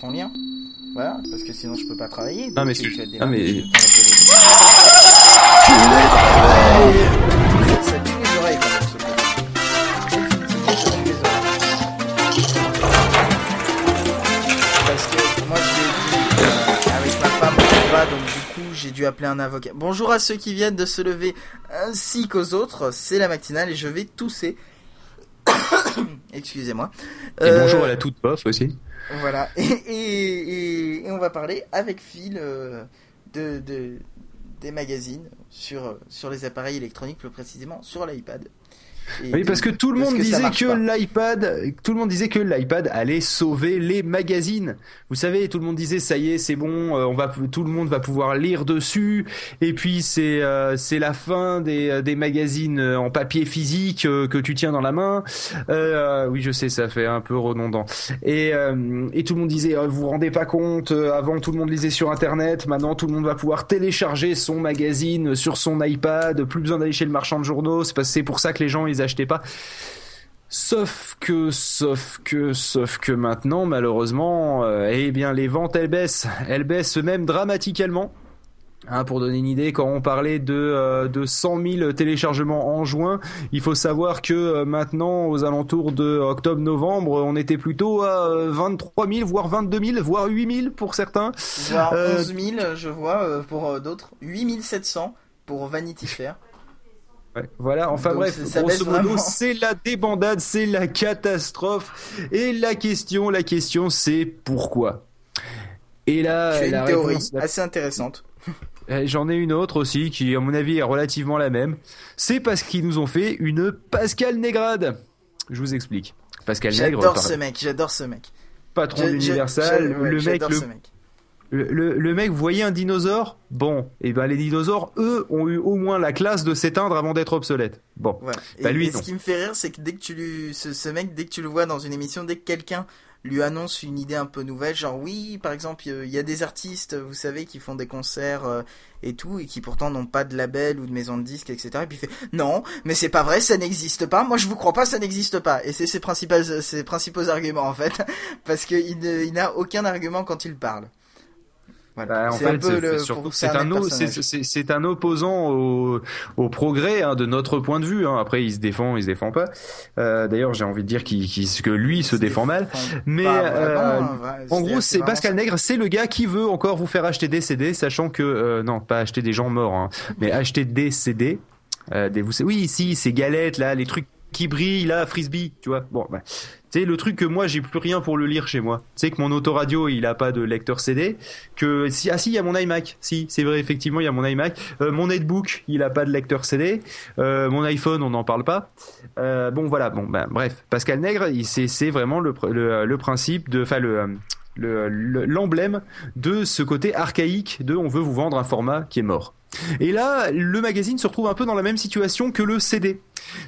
ton lien. Voilà, parce que sinon je peux pas travailler. Non, mais c'est- tu vas te ah, mais- démerder, Ça tue les oreilles quand même, ce truc. Ça tue les oreilles. Parce que moi je l'ai dit avec ma femme au combat, donc du coup j'ai dû appeler un avocat. Bonjour à ceux qui viennent de se lever ainsi qu'aux autres, c'est la matinale et je vais tousser. Excusez-moi. Et Euh, bonjour à la toute bof aussi. voilà, et, et, et- et on va parler avec Phil euh, de, de- des magazines sur, sur les appareils électroniques, plus précisément sur l'iPad. Et Oui, parce que tout le monde que disait que l'iPad, tout le monde disait que l'iPad allait sauver les magazines. Vous savez, tout le monde disait ça y est, c'est bon, euh, on va, tout le monde va pouvoir lire dessus. Et puis c'est euh, c'est la fin des euh, des magazines en papier physique euh, que tu tiens dans la main. Euh, oui, je sais, ça fait un peu redondant. Et et tout le monde disait, vous vous rendez pas compte Avant, tout le monde lisait sur Internet. Maintenant, tout le monde va pouvoir télécharger son magazine sur son iPad. Plus besoin d'aller chez le marchand de journaux. C'est pour ça que les gens ils achetaient pas. Sauf que, sauf que, sauf que maintenant, malheureusement, euh, eh bien, les ventes elles baissent, elles baissent même dramatiquement. Hein, pour donner une idée, quand on parlait de, euh, de 100 000 téléchargements en juin, il faut savoir que euh, maintenant, aux alentours de octobre-novembre, on était plutôt à euh, 23 000, voire 22 000, voire 8 000 pour certains. Voire Euh, 11 000, je vois, euh, pour euh, d'autres. 8 700 pour Vanity Fair. Ouais, voilà, enfin Donc, bref, grosso modo, c'est la débandade, c'est la catastrophe. Et la question, la question, c'est pourquoi? Et là, la une théorie réponse, la- assez intéressante. Eh, j'en ai une autre aussi qui, à mon avis, est relativement la même. C'est parce qu'ils nous ont fait une Pascal Négrade. Je vous explique. Pascal Nègre, J'adore ce mec, j'adore ce mec. patron d'Universal, ouais, le mec, le ce mec. Le, le- le mec, vous voyez un dinosaure Bon, et ben les dinosaures, eux, ont eu au moins la classe de s'éteindre avant d'être obsolètes. Bon. Et, Bah, lui, et ce qui me fait rire, c'est que dès que tu lui, ce, ce mec, dès que tu le vois dans une émission, dès que quelqu'un lui annonce une idée un peu nouvelle, genre oui, par exemple, il y a des artistes, vous savez, qui font des concerts euh, et tout, et qui pourtant n'ont pas de label ou de maison de disques, etc. Et puis il fait non, mais c'est pas vrai, ça n'existe pas. Moi, je vous crois pas, ça n'existe pas. Et c'est ses principaux, ses principaux arguments en fait, parce qu'il n'a aucun argument quand il parle. Voilà. Bah, en un fait, c'est- un, c'est un opposant au, au progrès hein, de notre point de vue. hein. Après, il se défend, il se défend pas. Euh, D'ailleurs, j'ai envie de dire qu'il qu'il- que lui se Il défend mal. Mais, euh, vraiment, hein, En gros, c'est Pascal. Nègre, c'est le gars qui veut encore vous faire acheter des CD, sachant que euh, non, pas acheter des gens morts, hein, mais acheter des CD. Euh, des, vous oui, si, ces galettes là, les trucs qui brillent là, frisbee, tu vois. Bon, bah, tu sais, le truc que moi j'ai plus rien pour le lire chez moi. Tu sais que mon autoradio il a pas de lecteur CD. Que si, ah si, il y a mon iMac. Si, c'est vrai, effectivement, il y a mon iMac. Euh, mon netbook, il a pas de lecteur CD. Euh, mon iPhone, on n'en parle pas. Euh, bon, voilà. Bon, ben bref, Pascal Nègre, c'est vraiment le, le, le principe de, enfin le le- le- l'emblème de ce côté archaïque de on veut vous vendre un format qui est mort. Et là, le magazine se retrouve un peu dans la même situation que le CD.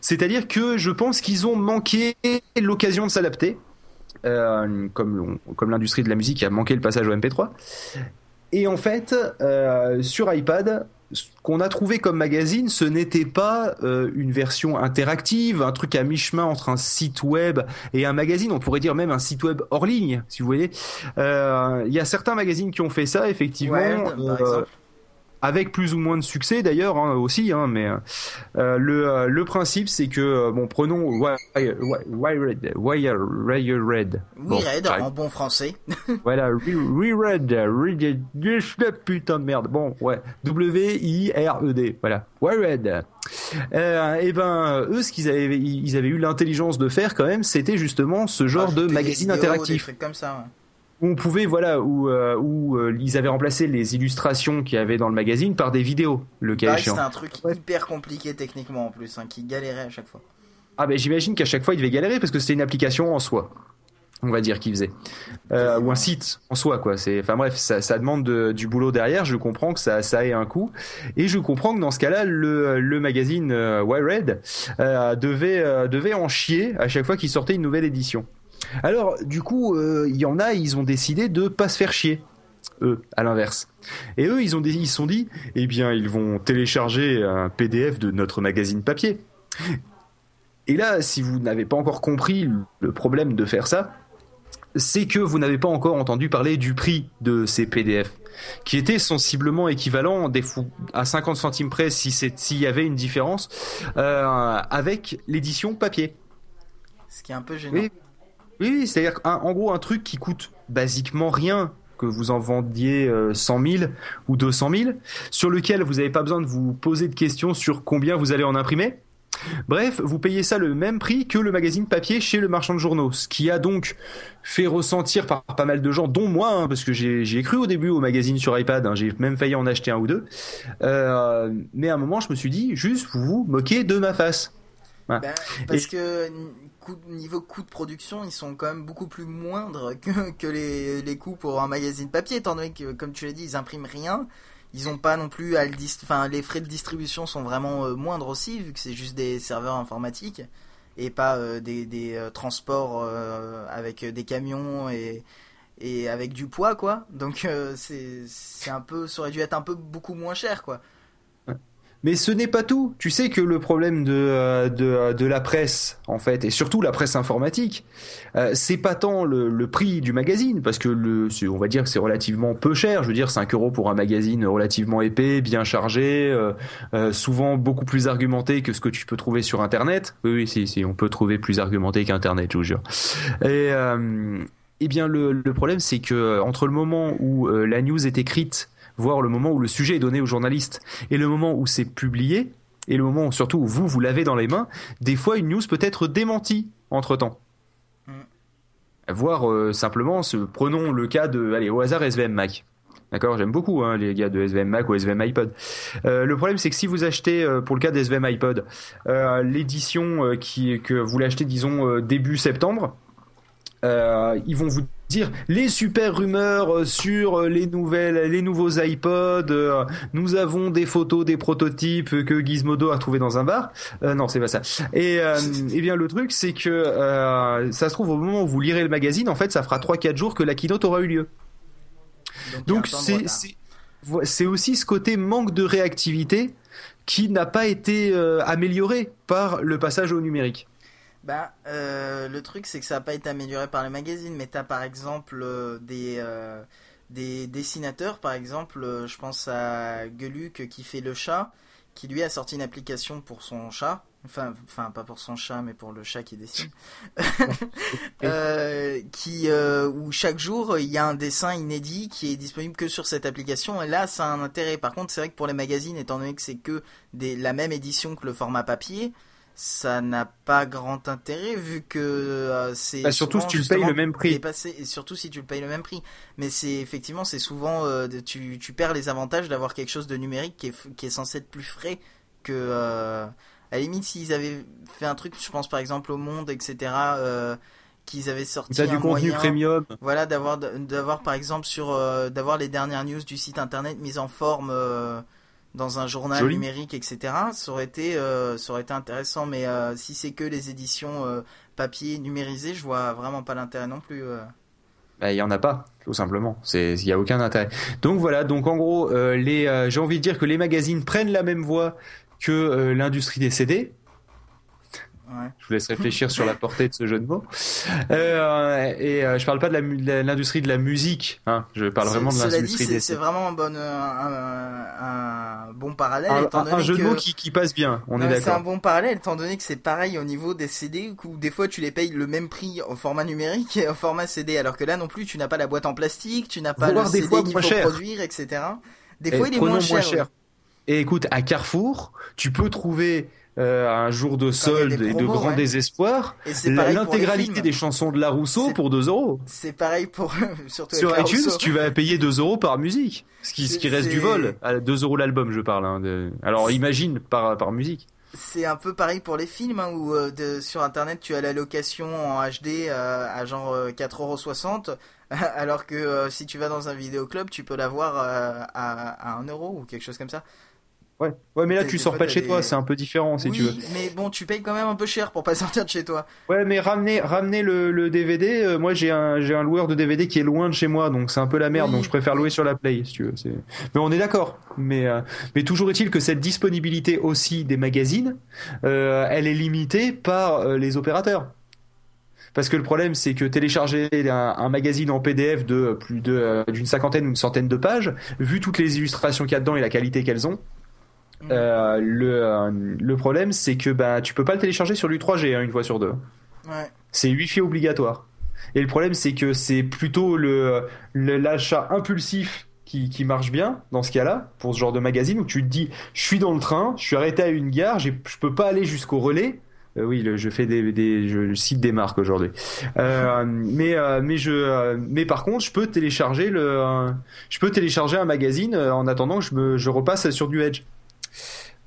C'est-à-dire que je pense qu'ils ont manqué l'occasion de s'adapter, euh, comme l'industrie de la musique a manqué le passage au MP3. Et en fait, euh, sur iPad, ce qu'on a trouvé comme magazine, ce n'était pas euh, une version interactive, un truc à mi-chemin entre un site web et un magazine. On pourrait dire même un site web hors ligne, si vous voyez. Euh, Il y a certains magazines qui ont fait ça, effectivement. Par euh, exemple. Avec plus ou moins de succès d'ailleurs hein, aussi hein, mais euh, le, euh, le principe c'est que euh, bon prenons Wire Wired Wire Red Oui, Bon, Red, j'arrive. en bon français. voilà Wired Red putain de merde bon ouais W I R E D voilà Wired euh, et ben eux ce qu'ils avaient ils avaient eu l'intelligence de faire quand même c'était justement ce genre de Rajouter des magazine vidéos, interactif Des trucs comme ça, ouais. Où on pouvait voilà où euh, où euh, ils avaient remplacé les illustrations qu'il y avait dans le magazine par des vidéos le cas échéant. c'était un truc hyper compliqué techniquement en plus, hein, qui galérait à chaque fois. Ah ben j'imagine qu'à chaque fois il devait galérer parce que c'était une application en soi. On va dire qu'il faisait Euh, ou un site en soi quoi. C'est enfin bref ça, ça demande de- du boulot derrière. Je comprends que ça ça ait un coût et je comprends que dans ce cas-là le le magazine euh, Wired euh, devait euh, devait en chier à chaque fois qu'il sortait une nouvelle édition. Alors du coup euh, il y en a ils ont décidé de pas se faire chier eux, à l'inverse. Et eux, ils ont ils se sont dit, eh bien, ils vont télécharger un PDF de notre magazine papier. Et là, si vous n'avez pas encore compris le problème de faire ça, c'est que vous n'avez pas encore entendu parler du prix de ces PDF, qui était sensiblement équivalent des à 50 centimes près si s'il y avait une différence euh, avec l'édition papier. Ce qui est un peu gênant. Oui, c'est-à-dire en gros un truc qui coûte basiquement rien que vous en vendiez 100 euh, 000 ou 200 000, sur lequel vous n'avez pas besoin de vous poser de questions sur combien vous allez en imprimer. Bref, vous payez ça le même prix que le magazine papier chez le marchand de journaux, ce qui a donc fait ressentir par pas mal de gens, dont moi, hein, parce que j'ai cru au début au magazine sur iPad, hein, j'ai même failli en acheter un ou deux, euh, mais à un moment je me suis dit, juste vous vous moquez de ma face. Ben, parce que niveau coût de production, ils sont quand même beaucoup plus moindres que, que les, les coûts pour un magazine papier, étant donné que, comme tu l'as dit, ils impriment rien. Ils n'ont pas non plus à le enfin les frais de distribution sont vraiment euh, moindres aussi vu que c'est juste des serveurs informatiques et pas euh, des, des euh, transports avec des camions et et avec du poids quoi. Donc c'est c'est un peu ça aurait dû être un peu beaucoup moins cher quoi mais ce n'est pas tout. Tu sais que le problème de, euh, euh, de, la presse, en fait, et surtout la presse informatique, euh, c'est pas tant le, le, prix du magazine, parce que le, on va dire que c'est relativement peu cher. Je veux dire, 5 euros pour un magazine relativement épais, bien chargé, euh, souvent beaucoup plus argumenté que ce que tu peux trouver sur Internet. Oui, oui, si, si, on peut trouver plus argumenté qu'Internet, je vous jure. Et, eh bien, le, le problème, c'est que entre le moment où la news est écrite voir le moment où le sujet est donné au journaliste et le moment où c'est publié et le moment surtout où vous, vous l'avez dans les mains, des fois une news peut être démentie entre-temps. Mm. Voir euh, simplement, ce, prenons le cas de, allez, au hasard SVM Mac. D'accord, j'aime beaucoup hein, les gars de SVM Mac ou SVM iPod. Euh, le problème, c'est que si vous achetez, euh, pour le cas d'SVM iPod, l'édition qui que vous l'achetez, disons début septembre, ils vont vous dire les super rumeurs euh, sur euh, les nouvelles, les nouveaux iPods. Euh, nous avons des photos, des prototypes que Gizmodo a trouvé dans un bar. non, c'est pas ça. Et, et eh bien le truc, c'est que ça se trouve au moment où vous lirez le magazine, en fait, ça fera 3-4 jours que la keynote aura eu lieu. Donc c'est c'est aussi ce côté manque de réactivité qui n'a pas été amélioré par le passage au numérique. Bah, euh, le truc, c'est que ça n'a pas été amélioré par les magazines, mais tu as par exemple euh, des, euh, des dessinateurs, par exemple, je pense à Geluc qui fait le chat, qui lui a sorti une application pour son chat, enfin, enfin pas pour son chat, mais pour le chat qui dessine, qui, où chaque jour il y a un dessin inédit qui est disponible que sur cette application, et là ça a un intérêt. Par contre, c'est vrai que pour les magazines, étant donné que c'est que des, la même édition que le format papier, ça n'a pas grand intérêt vu que euh, c'est bah, surtout si tu le payes le même prix. et surtout si tu le payes le même prix. Mais c'est effectivement c'est souvent euh, tu, tu, perds les avantages d'avoir quelque chose de numérique qui est, qui est censé être plus frais que euh, à la limite s'ils avaient fait un truc je pense par exemple au monde etc qu'ils avaient sorti as du contenu premium. voilà d'avoir d'avoir par exemple sur d'avoir les dernières news du site internet mises en forme dans un journal numérique, etc. Ça aurait été, euh, ça aurait été intéressant, mais euh, si c'est que les éditions euh, papier numérisées, je vois vraiment pas l'intérêt non plus. Bah, il y en a pas, tout simplement. Il y a aucun intérêt. Donc voilà. Donc en gros, les, j'ai envie de dire que les magazines prennent la même voie que l'industrie des CD. Je vous laisse réfléchir sur la portée de ce jeu de mots. Euh, et euh, je parle pas de l'industrie de, la musique. Hein. Je parle vraiment de l'industrie des. C'est vraiment un bon, euh, un, bon parallèle. Un, jeu de mots qui, qui, passe bien. On est d'accord. C'est un bon parallèle étant donné que c'est pareil au niveau des CD où des fois tu les payes le même prix au format numérique et au format CD, alors que là non plus tu n'as pas la boîte en plastique, tu n'as pas le CD qu'il faut cher. produire, etc. Des fois il est moins cher. Et écoute, à Carrefour, tu peux trouver euh, un jour de solde et de grand désespoir, l'intégralité des chansons de La Rousseau pour 2 euros. C'est pareil pour surtout sur iTunes, tu vas payer 2 euros par musique, ce qui, ce qui reste du vol. À 2 euros l'album, je parle. Hein, Alors imagine par par musique. C'est un peu pareil pour les films hein, où euh, de, sur internet tu as la location en HD euh, à genre 4,60€ alors que si tu vas dans un vidéoclub tu peux l'avoir à, à 1€ ou quelque chose comme ça. Ouais, ouais, mais là tu sors pas de chez toi, c'est un peu différent si tu veux. mais bon, tu payes quand même un peu cher pour pas sortir de chez toi. Ouais, mais ramener, ramener le, le DVD, euh, moi j'ai un, j'ai un loueur de DVD qui est loin de chez moi, donc c'est un peu la merde, donc je préfère louer sur la Play si tu veux. Mais on est d'accord. Mais, euh, mais toujours est-il que cette disponibilité aussi des magazines, euh, elle est limitée par les opérateurs. parce que le problème c'est que télécharger un, magazine en PDF de plus de d'une cinquantaine ou une centaine de pages, vu toutes les illustrations qu'il y a dedans et la qualité qu'elles ont, mm. le, le problème c'est que bah tu peux pas le télécharger sur du 3G hein, une fois sur deux. Ouais. C'est Wi-Fi obligatoire. Et le problème, c'est que c'est plutôt le l'achat impulsif qui, qui, marche bien dans ce cas-là, pour ce genre de magazine où tu te dis, je suis dans le train, je suis arrêté à une gare, je peux pas aller jusqu'au relais. Euh, oui, je fais des, des, je cite des marques aujourd'hui. Euh, mais euh, mais je euh, mais par contre, je peux télécharger le, je peux télécharger un magazine en attendant que je me je repasse sur du Edge.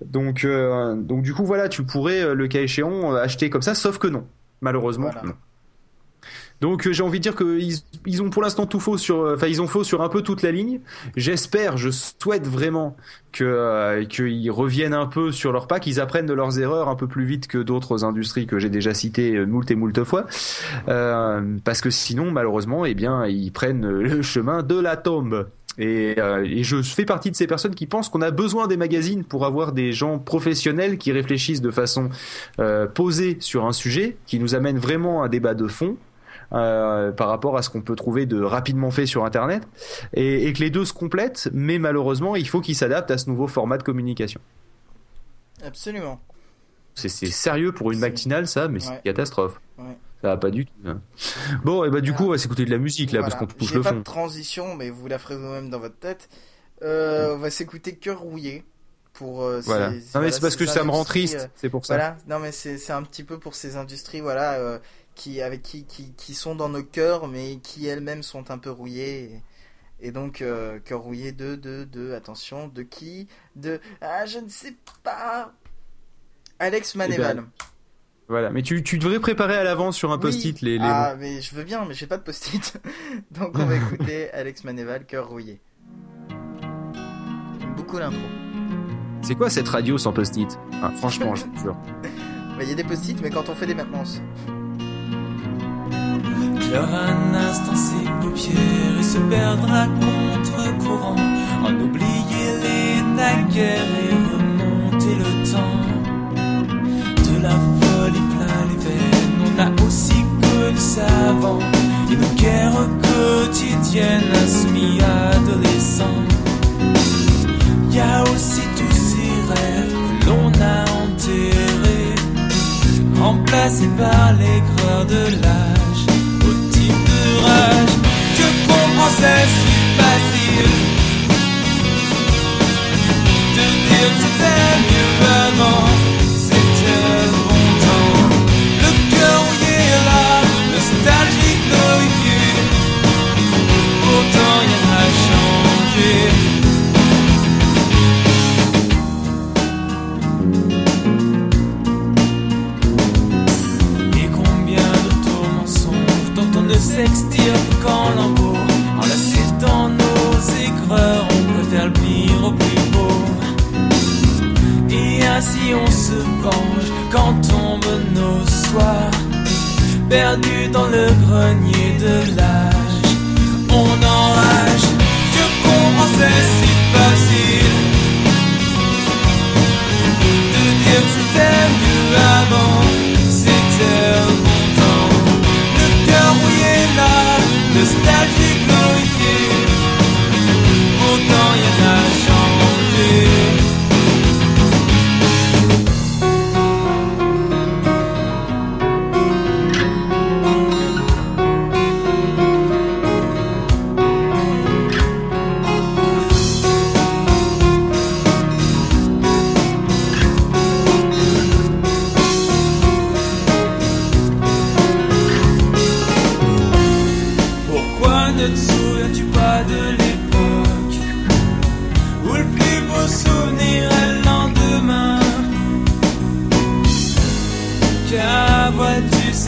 Donc donc du coup voilà, tu pourrais le cas échéant acheter comme ça, sauf que non, malheureusement non. Donc euh, j'ai envie de dire qu'ils ils ont pour l'instant tout faux sur, euh, enfin ils ont faux sur un peu toute la ligne. J'espère, je souhaite vraiment que euh, qu'ils reviennent un peu sur leur pas, qu'ils apprennent de leurs erreurs un peu plus vite que d'autres industries que j'ai déjà citées moult et moult fois, euh, parce que sinon malheureusement, eh bien ils prennent le chemin de la tombe. Et, et, je fais partie de ces personnes qui pensent qu'on a besoin des magazines pour avoir des gens professionnels qui réfléchissent de façon euh, posée sur un sujet, qui nous amènent vraiment un débat de fond, euh, par rapport à ce qu'on peut trouver de rapidement fait sur Internet, et, que les deux se complètent, mais malheureusement, il faut qu'ils s'adaptent à ce nouveau format de communication. Absolument. C'est sérieux pour une matinale, ça, mais c'est une catastrophe. Ça va pas du tout. Hein. Bon, et bah du coup, on va s'écouter de la musique là, parce qu'on touche le fond. pas de transition, mais vous la ferez vous-même dans votre tête. Euh, on va s'écouter Cœur rouillé pour euh, voilà. non mais c'est parce que ça me rend triste, c'est pour ça. Voilà. Non mais c'est un petit peu pour ces industries voilà euh, qui avec qui, qui, qui sont dans nos cœurs mais qui elles-mêmes sont un peu rouillées et, donc cœur rouillé de de de attention de qui? De ah je ne sais pas Alex Manéval. Eh ben, voilà, mais tu, tu devrais préparer à l'avance sur un post-it les, les Ah mais je veux bien mais j'ai pas de post-it. donc on va écouter Alex Manéval cœur rouillé. J'aime beaucoup l'intro. C'est quoi cette radio sans post-it? Ah, Franchement, je jure. Il y a des post-it mais quand on fait des maintenances pleure un instant ses paupières et se perdra contre courant en oublier les naguères et quotidiennes à semi-adolescents y a aussi tous ces rêves que l'on a enterrés remplacés par l'aigreur de l'âge je comprends, c'est si facile de dire que c'était mieux Ainsi on se venge Quand tombent nos soirs Perdus dans le grenier de l'âge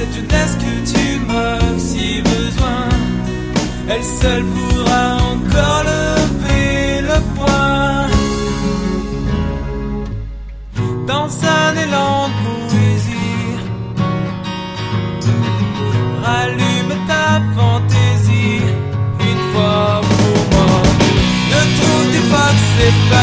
cette jeunesse que tu meurs si besoin, elle seule pourra encore lever le poing. Dans un élan de poésie, rallume ta fantaisie une fois pour moi. Ne trouve pas que c'est facile